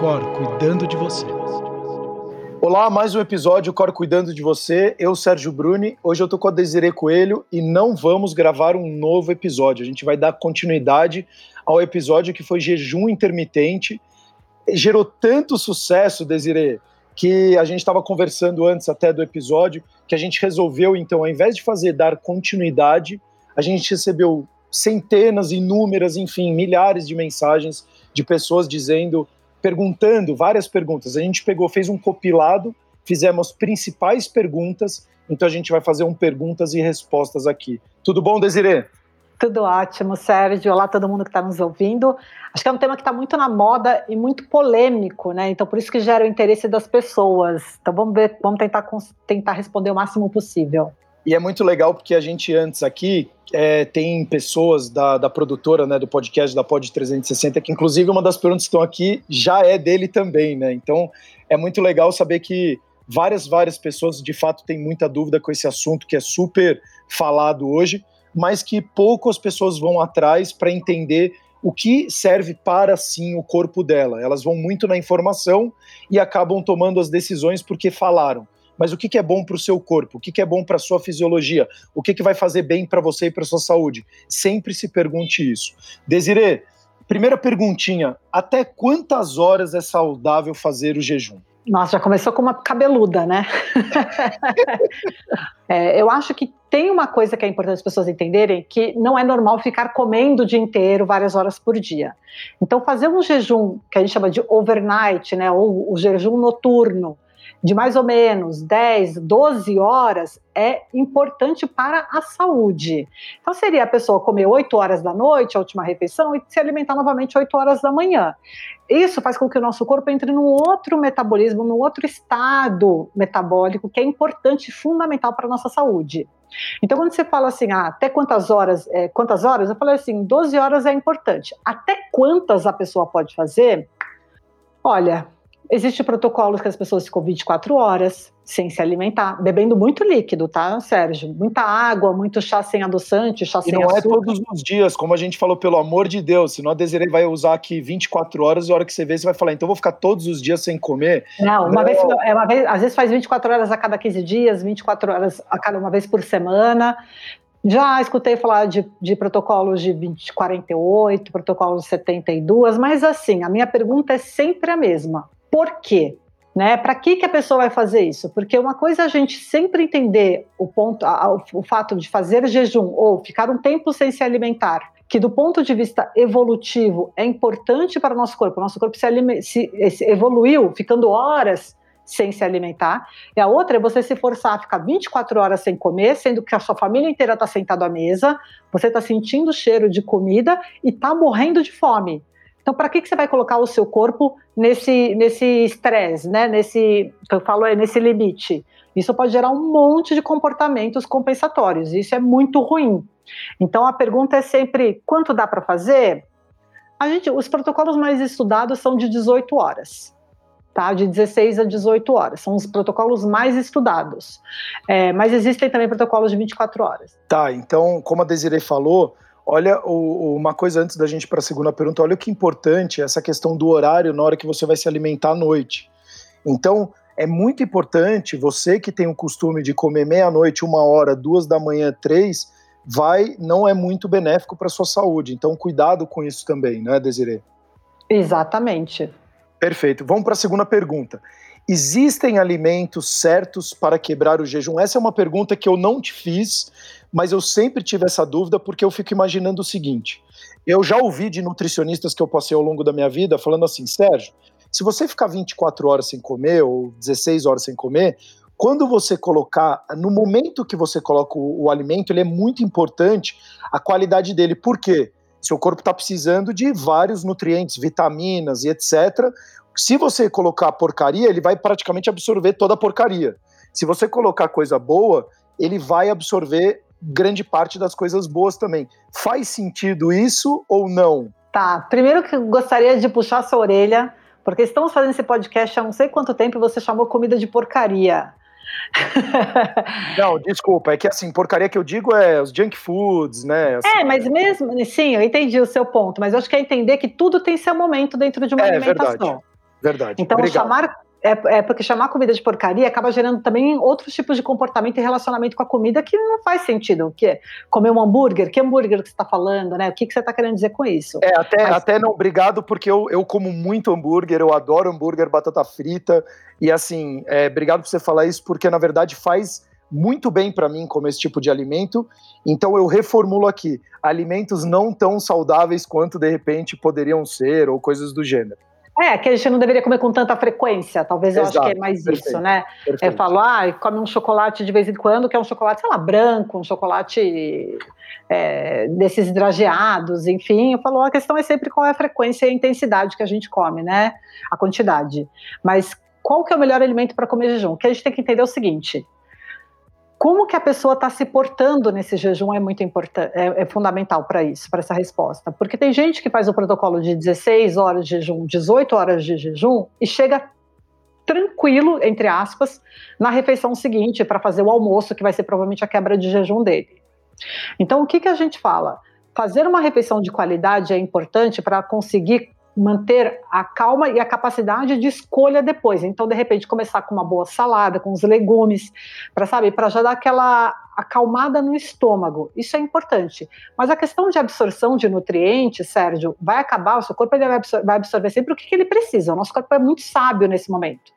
Cor cuidando de você. Olá, mais um episódio Cor cuidando de você. Eu, Sérgio Bruni. Hoje eu tô com a Desiree Coelho e não vamos gravar um novo episódio. A gente vai dar continuidade ao episódio que foi jejum intermitente. Gerou tanto sucesso, Desiree, que a gente estava conversando antes até do episódio, que a gente resolveu, então, ao invés de fazer dar continuidade, a gente recebeu centenas, inúmeras, enfim, milhares de mensagens de pessoas dizendo perguntando várias perguntas. A gente pegou, fez um compilado, fizemos principais perguntas, então a gente vai fazer um perguntas e respostas aqui. Tudo bom, Desirê? Tudo ótimo, Sérgio. Olá, todo mundo que está nos ouvindo. Acho que é um tema que está muito na moda e muito polêmico, né? Então, por isso que gera o interesse das pessoas. Então, vamos ver, vamos tentar, tentar responder o máximo possível. E é muito legal porque a gente antes aqui é, tem pessoas da, da produtora, né, do podcast da Pod 360, que inclusive uma das perguntas que estão aqui já é dele também, né? Então é muito legal saber que várias, várias pessoas de fato têm muita dúvida com esse assunto que é super falado hoje, mas que poucas pessoas vão atrás para entender o que serve para sim o corpo dela. Elas vão muito na informação e acabam tomando as decisões porque falaram mas o que, que é bom para o seu corpo, o que, que é bom para a sua fisiologia, o que, que vai fazer bem para você e para sua saúde. Sempre se pergunte isso. Desirê, primeira perguntinha: até quantas horas é saudável fazer o jejum? Nossa, já começou com uma cabeluda, né? é, eu acho que tem uma coisa que é importante as pessoas entenderem, que não é normal ficar comendo o dia inteiro, várias horas por dia. Então, fazer um jejum, que a gente chama de overnight, né, ou o jejum noturno, de mais ou menos 10, 12 horas é importante para a saúde. Então, seria a pessoa comer 8 horas da noite, a última refeição, e se alimentar novamente 8 horas da manhã. Isso faz com que o nosso corpo entre num outro metabolismo, num outro estado metabólico que é importante e fundamental para a nossa saúde. Então, quando você fala assim, ah, até quantas horas, é, quantas horas? Eu falei assim, 12 horas é importante. Até quantas a pessoa pode fazer? Olha, Existem protocolos que as pessoas ficam 24 horas sem se alimentar, bebendo muito líquido, tá, Sérgio? Muita água, muito chá sem adoçante, chá e sem não é açúcar. não é todos os dias, como a gente falou, pelo amor de Deus. Senão a Desiree vai usar aqui 24 horas e a hora que você vê, você vai falar, então vou ficar todos os dias sem comer. Não, uma, não. Vez, é uma vez, às vezes faz 24 horas a cada 15 dias, 24 horas a cada uma vez por semana. Já escutei falar de, de protocolos de 20, 48, protocolos de 72, mas assim, a minha pergunta é sempre a mesma por quê? Né? Para que, que a pessoa vai fazer isso? Porque uma coisa é a gente sempre entender o ponto, a, o fato de fazer jejum ou ficar um tempo sem se alimentar, que do ponto de vista evolutivo é importante para o nosso corpo. O nosso corpo se, se, se evoluiu ficando horas sem se alimentar. E a outra é você se forçar a ficar 24 horas sem comer, sendo que a sua família inteira está sentada à mesa, você está sentindo o cheiro de comida e está morrendo de fome. Então, para que, que você vai colocar o seu corpo nesse nesse estresse, né? Nesse eu falo é nesse limite. Isso pode gerar um monte de comportamentos compensatórios. Isso é muito ruim. Então, a pergunta é sempre quanto dá para fazer? A gente, os protocolos mais estudados são de 18 horas. Tá, de 16 a 18 horas. São os protocolos mais estudados. É, mas existem também protocolos de 24 horas. Tá, então, como a Desiree falou, Olha, o, uma coisa antes da gente para a segunda pergunta, olha o que importante essa questão do horário na hora que você vai se alimentar à noite. Então, é muito importante, você que tem o costume de comer meia-noite, uma hora, duas da manhã, três, vai, não é muito benéfico para sua saúde. Então, cuidado com isso também, né, Desiree? Exatamente. Perfeito. Vamos para a segunda pergunta. Existem alimentos certos para quebrar o jejum? Essa é uma pergunta que eu não te fiz, mas eu sempre tive essa dúvida porque eu fico imaginando o seguinte: eu já ouvi de nutricionistas que eu passei ao longo da minha vida falando assim, Sérgio, se você ficar 24 horas sem comer ou 16 horas sem comer, quando você colocar, no momento que você coloca o, o alimento, ele é muito importante a qualidade dele. Por quê? Seu corpo está precisando de vários nutrientes, vitaminas e etc. Se você colocar porcaria, ele vai praticamente absorver toda a porcaria. Se você colocar coisa boa, ele vai absorver grande parte das coisas boas também. Faz sentido isso ou não? Tá, primeiro que eu gostaria de puxar sua orelha, porque estamos fazendo esse podcast há não sei quanto tempo e você chamou comida de porcaria. Não, desculpa, é que assim, porcaria que eu digo é os junk foods, né? Assim, é, mas mesmo, sim, eu entendi o seu ponto, mas eu acho que é entender que tudo tem seu momento dentro de uma é, alimentação. Verdade. Verdade. Então, Obrigado. chamar é, é, porque chamar comida de porcaria acaba gerando também outros tipos de comportamento e relacionamento com a comida que não faz sentido. O que é? Comer um hambúrguer? Que hambúrguer que você está falando, né? O que, que você está querendo dizer com isso? É, até, Mas... até não, obrigado, porque eu, eu como muito hambúrguer, eu adoro hambúrguer, batata frita. E assim, é, obrigado por você falar isso, porque na verdade faz muito bem para mim comer esse tipo de alimento. Então eu reformulo aqui: alimentos não tão saudáveis quanto de repente poderiam ser, ou coisas do gênero. É, que a gente não deveria comer com tanta frequência, talvez eu Exato, acho que é mais perfeito, isso, né? Perfeito. Eu falo, ah, come um chocolate de vez em quando, que é um chocolate, sei lá, branco, um chocolate é, desses hidrageados, enfim. Eu falo, a questão é sempre qual é a frequência e a intensidade que a gente come, né? A quantidade. Mas qual que é o melhor alimento para comer jejum? O que a gente tem que entender é o seguinte: como que a pessoa está se portando nesse jejum é muito importante, é, é fundamental para isso, para essa resposta. Porque tem gente que faz o protocolo de 16 horas de jejum, 18 horas de jejum e chega tranquilo, entre aspas, na refeição seguinte para fazer o almoço, que vai ser provavelmente a quebra de jejum dele. Então, o que, que a gente fala? Fazer uma refeição de qualidade é importante para conseguir manter a calma e a capacidade de escolha depois. Então, de repente, começar com uma boa salada, com os legumes, para saber, para já dar aquela acalmada no estômago. Isso é importante. Mas a questão de absorção de nutrientes, Sérgio, vai acabar, o seu corpo ele vai, absorver, vai absorver sempre o que, que ele precisa. O nosso corpo é muito sábio nesse momento.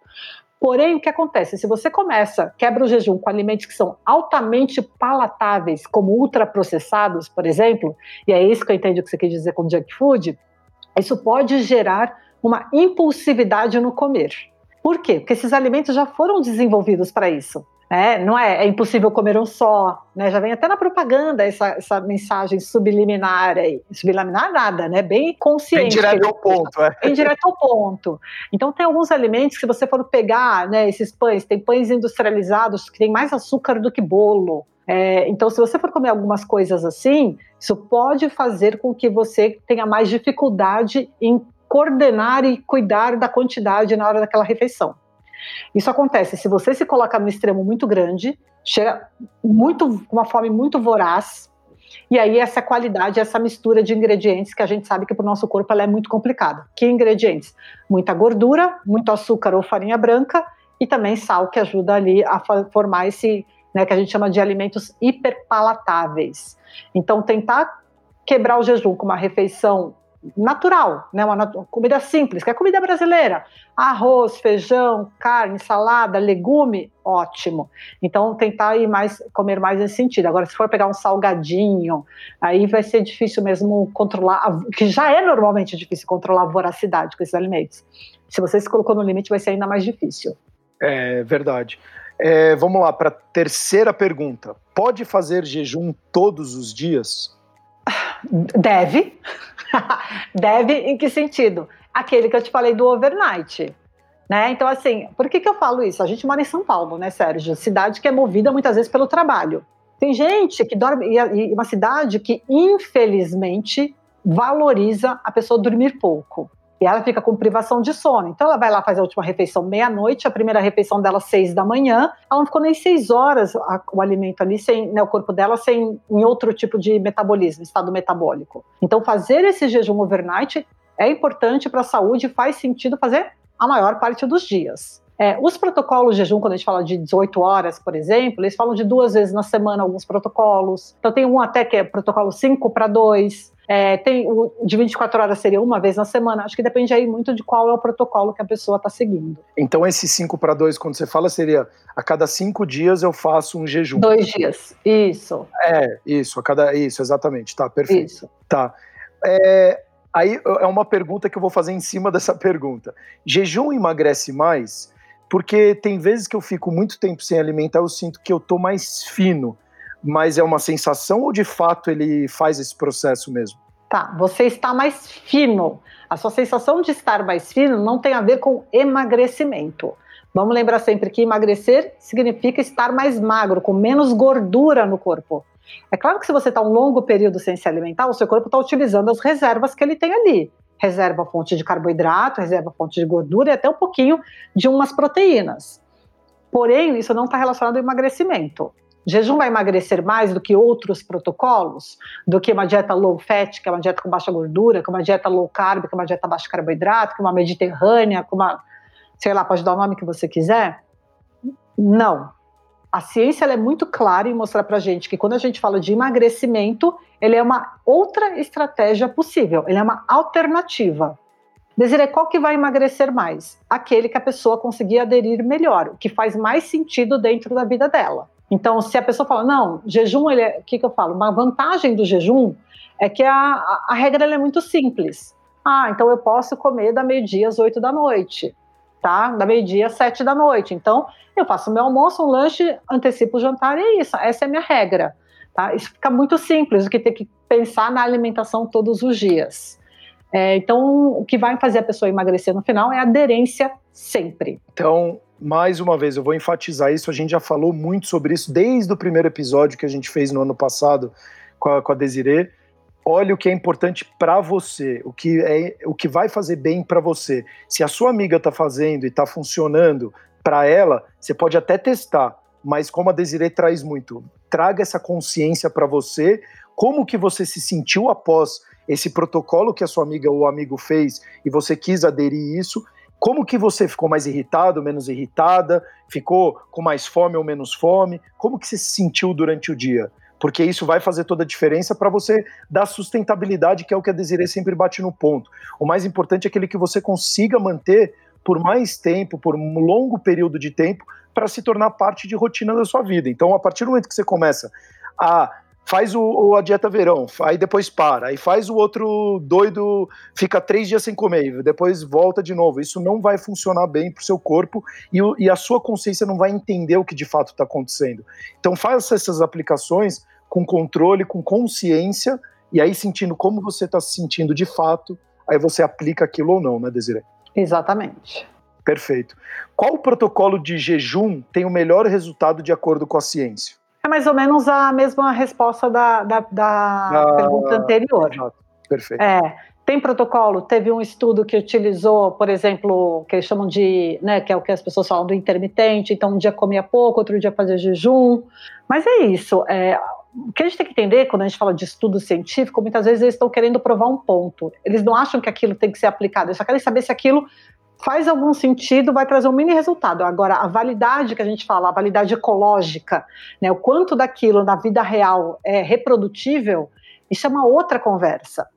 Porém, o que acontece? Se você começa, quebra o jejum com alimentos que são altamente palatáveis, como ultraprocessados, por exemplo, e é isso que eu entendo que você quer dizer com junk food, isso pode gerar uma impulsividade no comer. Por quê? Porque esses alimentos já foram desenvolvidos para isso. É, não é, é impossível comer um só, né? Já vem até na propaganda essa, essa mensagem subliminar aí. Subliminar nada, né? Bem consciente. Bem direto ao ponto, é. Bem direto ao ponto. Então tem alguns alimentos que se você for pegar, né, esses pães, tem pães industrializados que tem mais açúcar do que bolo. É, então, se você for comer algumas coisas assim, isso pode fazer com que você tenha mais dificuldade em coordenar e cuidar da quantidade na hora daquela refeição. Isso acontece se você se coloca no extremo muito grande, chega muito com uma fome muito voraz, e aí essa qualidade, essa mistura de ingredientes que a gente sabe que para o nosso corpo ela é muito complicada. Que ingredientes? Muita gordura, muito açúcar ou farinha branca e também sal que ajuda ali a formar esse né, que a gente chama de alimentos hiperpalatáveis. Então, tentar quebrar o jejum com uma refeição natural, né, uma comida simples, que é comida brasileira, arroz, feijão, carne, salada, legume, ótimo. Então tentar ir mais comer mais nesse sentido. Agora se for pegar um salgadinho, aí vai ser difícil mesmo controlar, que já é normalmente difícil controlar a voracidade com esses alimentos. Se você se colocou no limite, vai ser ainda mais difícil. É verdade. É, vamos lá para a terceira pergunta. Pode fazer jejum todos os dias? Deve. Deve em que sentido? Aquele que eu te falei do overnight. Né? Então, assim, por que, que eu falo isso? A gente mora em São Paulo, né, Sérgio? Cidade que é movida muitas vezes pelo trabalho. Tem gente que dorme, e uma cidade que, infelizmente, valoriza a pessoa dormir pouco. E ela fica com privação de sono. Então ela vai lá fazer a última refeição meia-noite, a primeira refeição dela seis da manhã. Ela não ficou nem seis horas a, o alimento ali, sem, né, o corpo dela sem em outro tipo de metabolismo, estado metabólico. Então fazer esse jejum overnight é importante para a saúde, faz sentido fazer a maior parte dos dias. É, os protocolos de jejum, quando a gente fala de 18 horas, por exemplo, eles falam de duas vezes na semana alguns protocolos. Então tem um até que é protocolo 5 para 2, é, tem o de 24 horas seria uma vez na semana. Acho que depende aí muito de qual é o protocolo que a pessoa está seguindo. Então, esse 5 para 2, quando você fala, seria a cada cinco dias eu faço um jejum. Dois dias, isso. É, isso, a cada. Isso, exatamente. Tá, perfeito. Isso. Tá. É, aí é uma pergunta que eu vou fazer em cima dessa pergunta. Jejum emagrece mais? Porque tem vezes que eu fico muito tempo sem alimentar, eu sinto que eu tô mais fino mas é uma sensação ou de fato ele faz esse processo mesmo? Tá, você está mais fino. A sua sensação de estar mais fino não tem a ver com emagrecimento. Vamos lembrar sempre que emagrecer significa estar mais magro, com menos gordura no corpo. É claro que se você está um longo período sem se alimentar, o seu corpo está utilizando as reservas que ele tem ali. Reserva fonte de carboidrato, reserva fonte de gordura e até um pouquinho de umas proteínas. Porém, isso não está relacionado ao emagrecimento. Jejum vai emagrecer mais do que outros protocolos? Do que uma dieta low fat, que é uma dieta com baixa gordura, que uma dieta low carb, que é uma dieta baixa carboidrato, que uma mediterrânea, com uma, sei lá, pode dar o nome que você quiser? Não. A ciência é muito clara em mostrar para gente que quando a gente fala de emagrecimento, ele é uma outra estratégia possível, ele é uma alternativa. Desiree, qual que vai emagrecer mais? Aquele que a pessoa conseguir aderir melhor, o que faz mais sentido dentro da vida dela. Então, se a pessoa fala, não, jejum, ele é, o que, que eu falo? Uma vantagem do jejum é que a, a, a regra é muito simples. Ah, então eu posso comer da meio-dia às oito da noite, tá? Da meio-dia às sete da noite. Então, eu faço meu almoço, um lanche, antecipo o jantar e é isso. Essa é a minha regra, tá? Isso fica muito simples do que ter que pensar na alimentação todos os dias. É, então, o que vai fazer a pessoa emagrecer no final é aderência sempre. Então, mais uma vez, eu vou enfatizar isso. A gente já falou muito sobre isso desde o primeiro episódio que a gente fez no ano passado com a, com a. Olha o que é importante para você, o que é o que vai fazer bem para você. Se a sua amiga está fazendo e está funcionando para ela, você pode até testar, mas como a Desiree traz muito, traga essa consciência para você, como que você se sentiu após esse protocolo que a sua amiga ou amigo fez e você quis aderir isso, como que você ficou mais irritado, menos irritada, ficou com mais fome ou menos fome, como que você se sentiu durante o dia? Porque isso vai fazer toda a diferença para você dar sustentabilidade, que é o que a Desiree sempre bate no ponto. O mais importante é aquele que você consiga manter por mais tempo, por um longo período de tempo, para se tornar parte de rotina da sua vida. Então, a partir do momento que você começa a faz o, o, a dieta verão, aí depois para, aí faz o outro doido, fica três dias sem comer, depois volta de novo. Isso não vai funcionar bem para o seu corpo e, o, e, a sua consciência não vai entender o que de fato está acontecendo. Então faça essas aplicações com controle, com consciência, e aí sentindo como você está se sentindo de fato, aí você aplica aquilo ou não, né, Desiree? Exatamente. Perfeito. Qual protocolo de jejum tem o melhor resultado de acordo com a ciência? Mais ou menos a mesma resposta da, da, da ah, pergunta anterior. Exato. Perfeito. É, tem protocolo, teve um estudo que utilizou, por exemplo, que eles chamam de, né, que é o que as pessoas falam do intermitente, então um dia comia pouco, outro dia fazia jejum, mas é isso, é, o que a gente tem que entender quando a gente fala de estudo científico, muitas vezes eles estão querendo provar um ponto, eles não acham que aquilo tem que ser aplicado, eles só querem saber se aquilo faz algum sentido, vai trazer um mini resultado. Agora, a validade que a gente fala, a validade ecológica, né, o quanto daquilo na vida real é reprodutível, isso é uma outra conversa.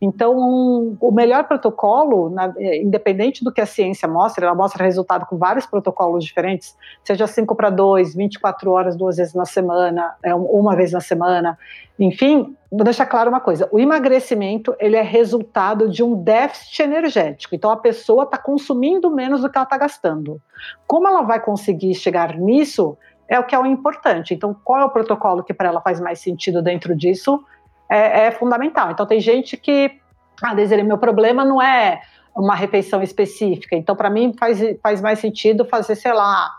Então, um, o melhor protocolo, na, é, independente do que a ciência mostra, ela mostra resultado com vários protocolos diferentes, seja 5 para 2, 24 horas, duas vezes na semana, é, uma vez na semana, enfim, vou deixar claro uma coisa: o emagrecimento ele é resultado de um déficit energético. Então, a pessoa está consumindo menos do que ela está gastando. Como ela vai conseguir chegar nisso? É o que é o importante. Então, qual é o protocolo que para ela faz mais sentido dentro disso? É, é fundamental. Então, tem gente que, ah, Desiree, meu problema não é uma refeição específica. Então, para mim, faz, faz mais sentido fazer, sei lá,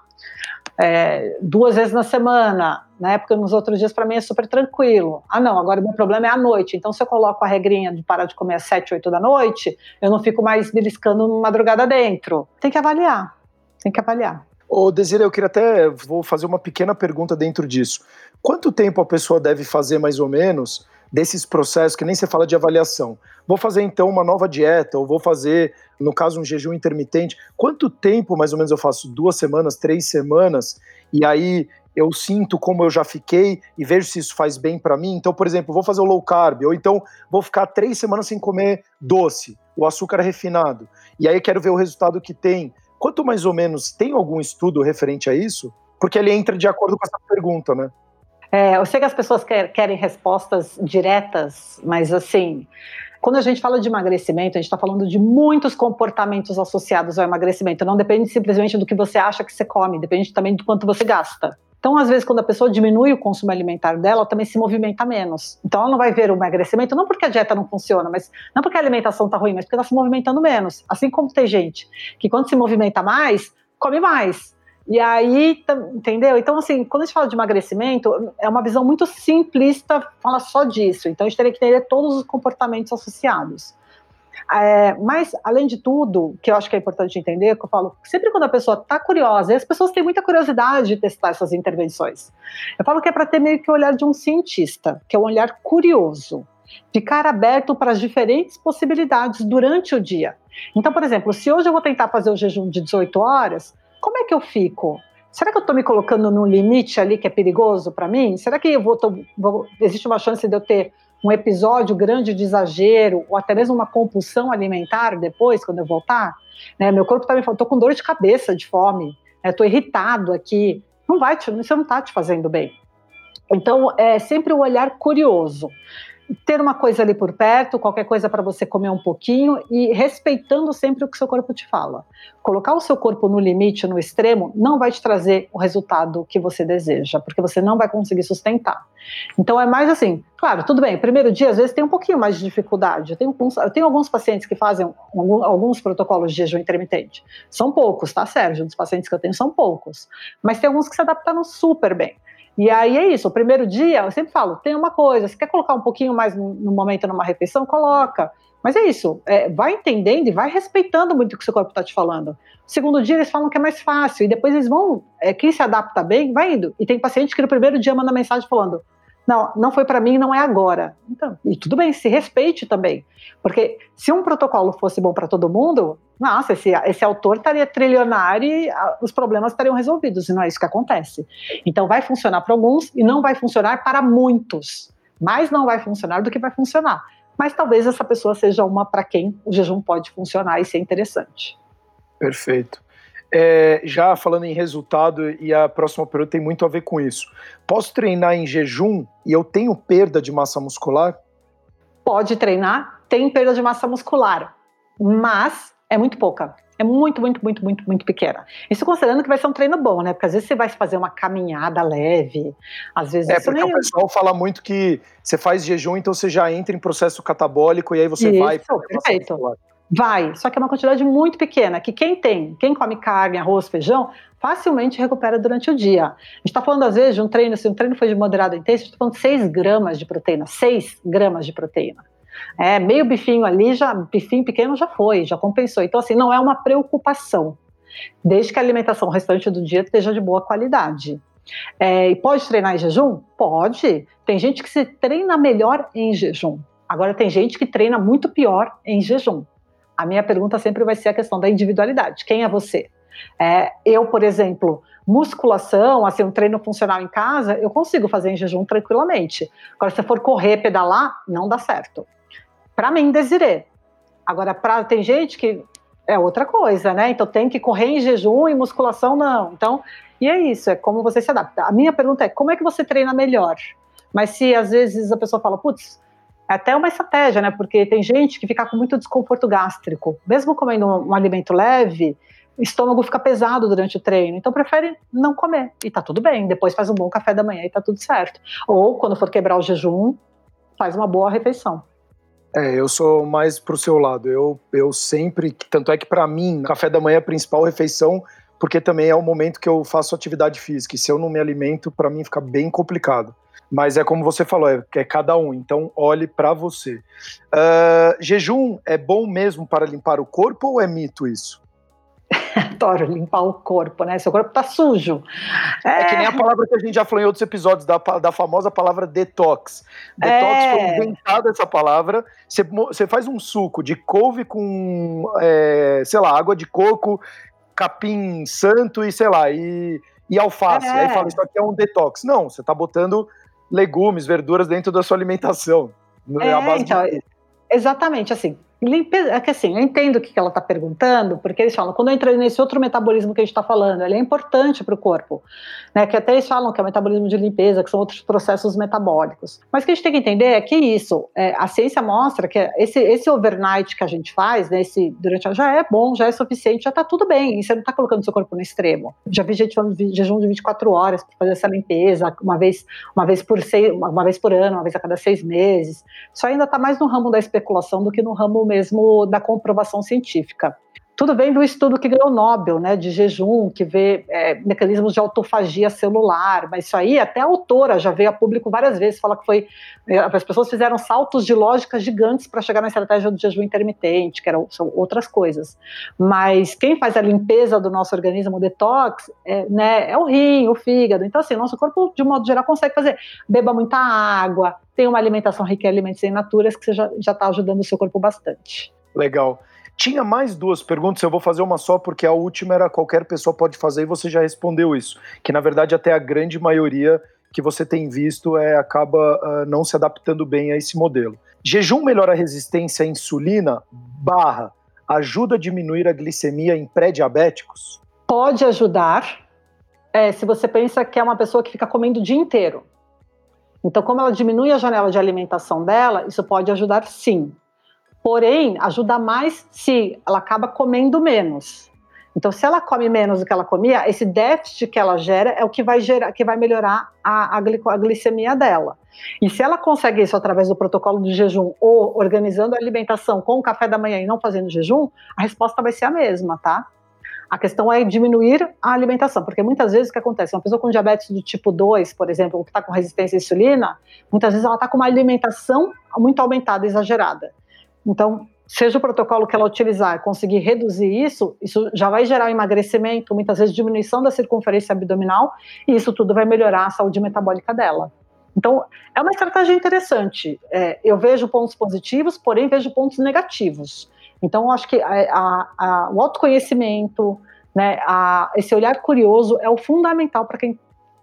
é, duas vezes na semana, né? Porque nos outros dias para mim é super tranquilo. Ah, não, agora o meu problema é a noite. Então, se eu coloco a regrinha de parar de comer às sete, oito da noite, eu não fico mais beliscando madrugada dentro. Tem que avaliar. Tem que avaliar. Ô, Desiree, eu queria até vou fazer uma pequena pergunta dentro disso. Quanto tempo a pessoa deve fazer mais ou menos desses processos, que nem você fala de avaliação. Vou fazer então uma nova dieta, ou vou fazer, no caso, um jejum intermitente. Quanto tempo mais ou menos eu faço? Duas semanas, três semanas? E aí eu sinto como eu já fiquei e vejo se isso faz bem para mim. Então, por exemplo, vou fazer o low carb, ou então vou ficar três semanas sem comer doce, o açúcar refinado. E aí quero ver o resultado que tem. Quanto mais ou menos tem algum estudo referente a isso? Porque ele entra de acordo com essa pergunta, né? É, eu sei que as pessoas quer, querem respostas diretas, mas assim, quando a gente fala de emagrecimento, a gente está falando de muitos comportamentos associados ao emagrecimento. Não depende simplesmente do que você acha que você come, depende também do quanto você gasta. Então, às vezes, quando a pessoa diminui o consumo alimentar dela, ela também se movimenta menos. Então, ela não vai ver o emagrecimento, não porque a dieta não funciona, mas não porque a alimentação está ruim, mas porque ela está se movimentando menos. Assim como tem gente que, quando se movimenta mais, come mais. E aí, entendeu? Então, assim, quando a gente fala de emagrecimento, é uma visão muito simplista falar só disso. Então, a gente teria que entender todos os comportamentos associados. É, mas, além de tudo, que eu acho que é importante entender, que eu falo, sempre quando a pessoa está curiosa, e as pessoas têm muita curiosidade de testar essas intervenções, eu falo que é para ter meio que o olhar de um cientista, que é um olhar curioso, ficar aberto para as diferentes possibilidades durante o dia. Então, por exemplo, se hoje eu vou tentar fazer o jejum de 18 horas, como é que eu fico? Será que eu estou me colocando num limite ali que é perigoso para mim? Será que eu vou, tô, vou, existe uma chance de eu ter um episódio grande de exagero ou até mesmo uma compulsão alimentar depois, quando eu voltar? Né, meu corpo está me falando, estou com dor de cabeça, de fome, estou né, irritado aqui. Não vai, te, você não está te fazendo bem. Então, é sempre o olhar curioso ter uma coisa ali por perto, qualquer coisa para você comer um pouquinho e respeitando sempre o que seu corpo te fala. Colocar o seu corpo no limite, no extremo, não vai te trazer o resultado que você deseja, porque você não vai conseguir sustentar. Então é mais assim, claro, tudo bem, primeiro dia às vezes tem um pouquinho mais de dificuldade. Eu tenho, alguns, eu tenho alguns pacientes que fazem alguns protocolos de jejum intermitente. São poucos, tá, Sérgio? Dos pacientes que eu tenho são poucos. Mas tem alguns que se adaptaram super bem. E aí é isso, o primeiro dia, eu sempre falo, tem uma coisa, você quer colocar um pouquinho mais no, momento numa refeição, coloca. Mas é isso, é, vai entendendo e vai respeitando muito o que o seu corpo está te falando. Segundo dia eles falam que é mais fácil, e depois eles vão, é, quem se adapta bem, vai indo. E tem paciente que no primeiro dia manda mensagem falando, não, não foi para mim, não é agora. Então, e tudo bem, se respeite também. Porque se um protocolo fosse bom para todo mundo, nossa, esse, esse autor estaria trilionário e os problemas estariam resolvidos, e não é isso que acontece. Então, vai funcionar para alguns e não vai funcionar para muitos. Mais não vai funcionar do que vai funcionar. Mas talvez essa pessoa seja uma para quem o jejum pode funcionar e ser interessante. Perfeito. É, já falando em resultado, e a próxima pergunta tem muito a ver com isso. Posso treinar em jejum e eu tenho perda de massa muscular? Pode treinar, tem perda de massa muscular, mas é muito pouca. É muito, muito, muito, muito, muito pequena. Isso considerando que vai ser um treino bom, né? Porque às vezes você vai fazer uma caminhada leve, às vezes. É, porque nem... o pessoal fala muito que você faz jejum, então você já entra em processo catabólico e aí você Isso, vai. Perfeito. Vai, só que é uma quantidade muito pequena, que quem tem, quem come carne, arroz, feijão, facilmente recupera durante o dia. A gente está falando, às vezes, de um treino, se um treino foi de moderado intenso, a gente está falando de 6 gramas de proteína, 6 gramas de proteína. É, meio bifinho ali, já, bifinho pequeno já foi, já compensou. Então, assim, não é uma preocupação, desde que a alimentação restante do dia esteja de boa qualidade. É, e pode treinar em jejum? Pode. Tem gente que se treina melhor em jejum. Agora, tem gente que treina muito pior em jejum. A minha pergunta sempre vai ser a questão da individualidade. Quem é você? É, eu, por exemplo, musculação, assim, um treino funcional em casa, eu consigo fazer em jejum tranquilamente. Agora, se for correr, pedalar, não dá certo. Para mim, desirê. Agora, pra, tem gente que é outra coisa, né? Então tem que correr em jejum e musculação não. Então, e é isso, é como você se adapta. A minha pergunta é como é que você treina melhor? Mas se às vezes a pessoa fala, putz, é até uma estratégia, né? Porque tem gente que fica com muito desconforto gástrico. Mesmo comendo um, um alimento leve, o estômago fica pesado durante o treino. Então prefere não comer. E tá tudo bem. Depois faz um bom café da manhã e tá tudo certo. Ou quando for quebrar o jejum, faz uma boa refeição. É, eu sou mais pro seu lado. Eu, eu sempre, tanto é que para mim, café da manhã é a principal refeição, porque também é o momento que eu faço atividade física. E se eu não me alimento, para mim fica bem complicado. Mas é como você falou, é, é cada um. Então olhe para você. Uh, jejum é bom mesmo para limpar o corpo ou é mito isso? Adoro limpar o corpo, né? Seu corpo tá sujo. É... é... que nem a palavra que a gente já falou em outros episódios, da, da famosa palavra detox. Detox é... foi inventada essa palavra. Você, você faz um suco de couve com, é, sei lá, água de coco, capim santo e sei lá, e, e alface. Aí fala, isso aqui é um detox. Não, você tá botando legumes, verduras dentro da sua alimentação. É, é então, exatamente, assim, Limpeza, é que assim, eu entendo o que ela está perguntando, porque eles falam, quando eu entrei nesse outro metabolismo que a gente está falando, ele é importante para o corpo, né? Que até eles falam que é o metabolismo de limpeza, que são outros processos metabólicos. Mas o que a gente tem que entender é que isso, é, a ciência mostra que esse, esse overnight que a gente faz, né, esse, durante a, já é bom, já é suficiente, já está tudo bem, e você não está colocando seu corpo no extremo. Já vi gente falando de jejum de 24 horas para fazer essa limpeza, uma vez, uma vez por seis, uma vez por ano, uma vez a cada seis meses. Isso ainda está mais no ramo da especulação do que no ramo mesmo da comprovação científica. Tudo vem do estudo que ganhou Nobel, né, de jejum, que vê é, mecanismos de autofagia celular, mas isso aí até a autora já veio a público várias vezes, fala que foi, é, as pessoas fizeram saltos de lógica gigantes para chegar na estratégia do jejum intermitente, que eram, são outras coisas, mas quem faz a limpeza do nosso organismo, o detox, é, né, é o rim, o fígado, então assim, nosso corpo de um modo geral consegue fazer, beba muita água, tem uma alimentação rica em alimentos em naturas que você já está ajudando o seu corpo bastante. Legal. Tinha mais duas perguntas, eu vou fazer uma só, porque a última era qualquer pessoa pode fazer e você já respondeu isso. Que na verdade até a grande maioria que você tem visto é, acaba uh, não se adaptando bem a esse modelo. Jejum melhora a resistência à insulina, barra, ajuda a diminuir a glicemia em pré-diabéticos? Pode ajudar, é, se você pensa que é uma pessoa que fica comendo o dia inteiro. Então, como ela diminui a janela de alimentação dela, isso pode ajudar sim. Porém, ajuda mais se ela acaba comendo menos. Então, se ela come menos do que ela comia, esse déficit que ela gera é o que vai gerar, que vai melhorar a, a, a glicemia dela. E se ela consegue isso através do protocolo de jejum ou organizando a alimentação com o café da manhã e não fazendo jejum, a resposta vai ser a mesma, tá? A questão é diminuir a alimentação, porque muitas vezes o que acontece? Uma pessoa com diabetes do tipo 2, por exemplo, que está com resistência à insulina, muitas vezes ela está com uma alimentação muito aumentada, exagerada. Então, seja o protocolo que ela utilizar, conseguir reduzir isso, isso já vai gerar emagrecimento, muitas vezes diminuição da circunferência abdominal, e isso tudo vai melhorar a saúde metabólica dela. Então, é uma estratégia interessante. É, eu vejo pontos positivos, porém vejo pontos negativos. Então, acho que a, a, a, o autoconhecimento, né, esse olhar curioso é o fundamental para quem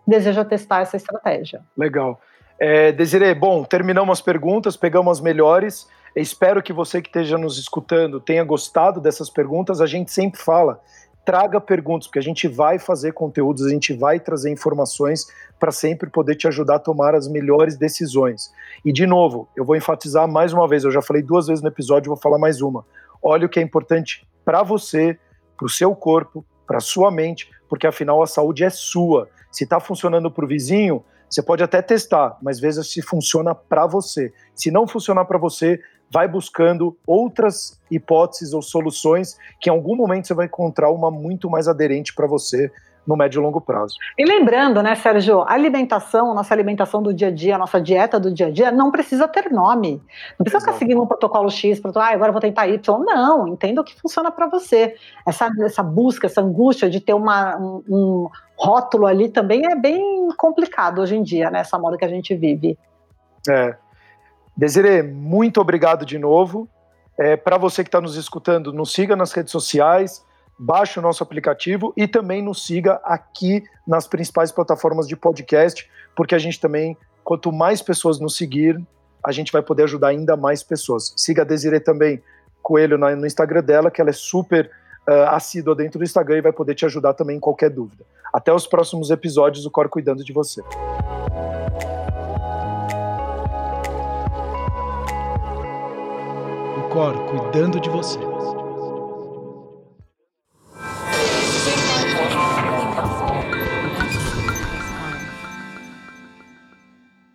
deseja testar essa estratégia. Legal. É, bom, terminamos as perguntas, pegamos as melhores. Espero que você que esteja nos escutando tenha gostado dessas perguntas. A gente sempre fala, traga perguntas, porque a gente vai fazer conteúdos, a gente vai trazer informações para sempre poder te ajudar a tomar as melhores decisões. E de novo, eu vou enfatizar mais uma vez, eu já falei duas vezes no episódio, vou falar mais uma. Olha o que é importante para você, para o seu corpo, para sua mente, porque afinal a saúde é sua. Se está funcionando para o vizinho, você pode até testar, mas veja se funciona para você. Se não funcionar para você, vai buscando outras hipóteses ou soluções que em algum momento você vai encontrar uma muito mais aderente para você no médio e longo prazo. E lembrando, né, Sérgio, a alimentação, nossa alimentação do dia a dia, a nossa dieta do dia a dia, não precisa ter nome. Não precisa Exato. ficar seguindo um protocolo X, protocolo, ah, agora eu vou tentar Y. Não, entenda o que funciona para você. Essa, essa busca, essa angústia de ter uma, um, um rótulo ali também é bem complicado hoje em dia, nessa né, moda que a gente vive. É, Desirê, muito obrigado de novo. É, Para você que está nos escutando, nos siga nas redes sociais, baixe o nosso aplicativo e também nos siga aqui nas principais plataformas de podcast, porque a gente também, quanto mais pessoas nos seguir, a gente vai poder ajudar ainda mais pessoas. Siga a Desirê também, Coelho, no Instagram dela, que ela é super uh, assídua dentro do Instagram e vai poder te ajudar também em qualquer dúvida. Até os próximos episódios, o Cor cuidando de você. Cor cuidando de você.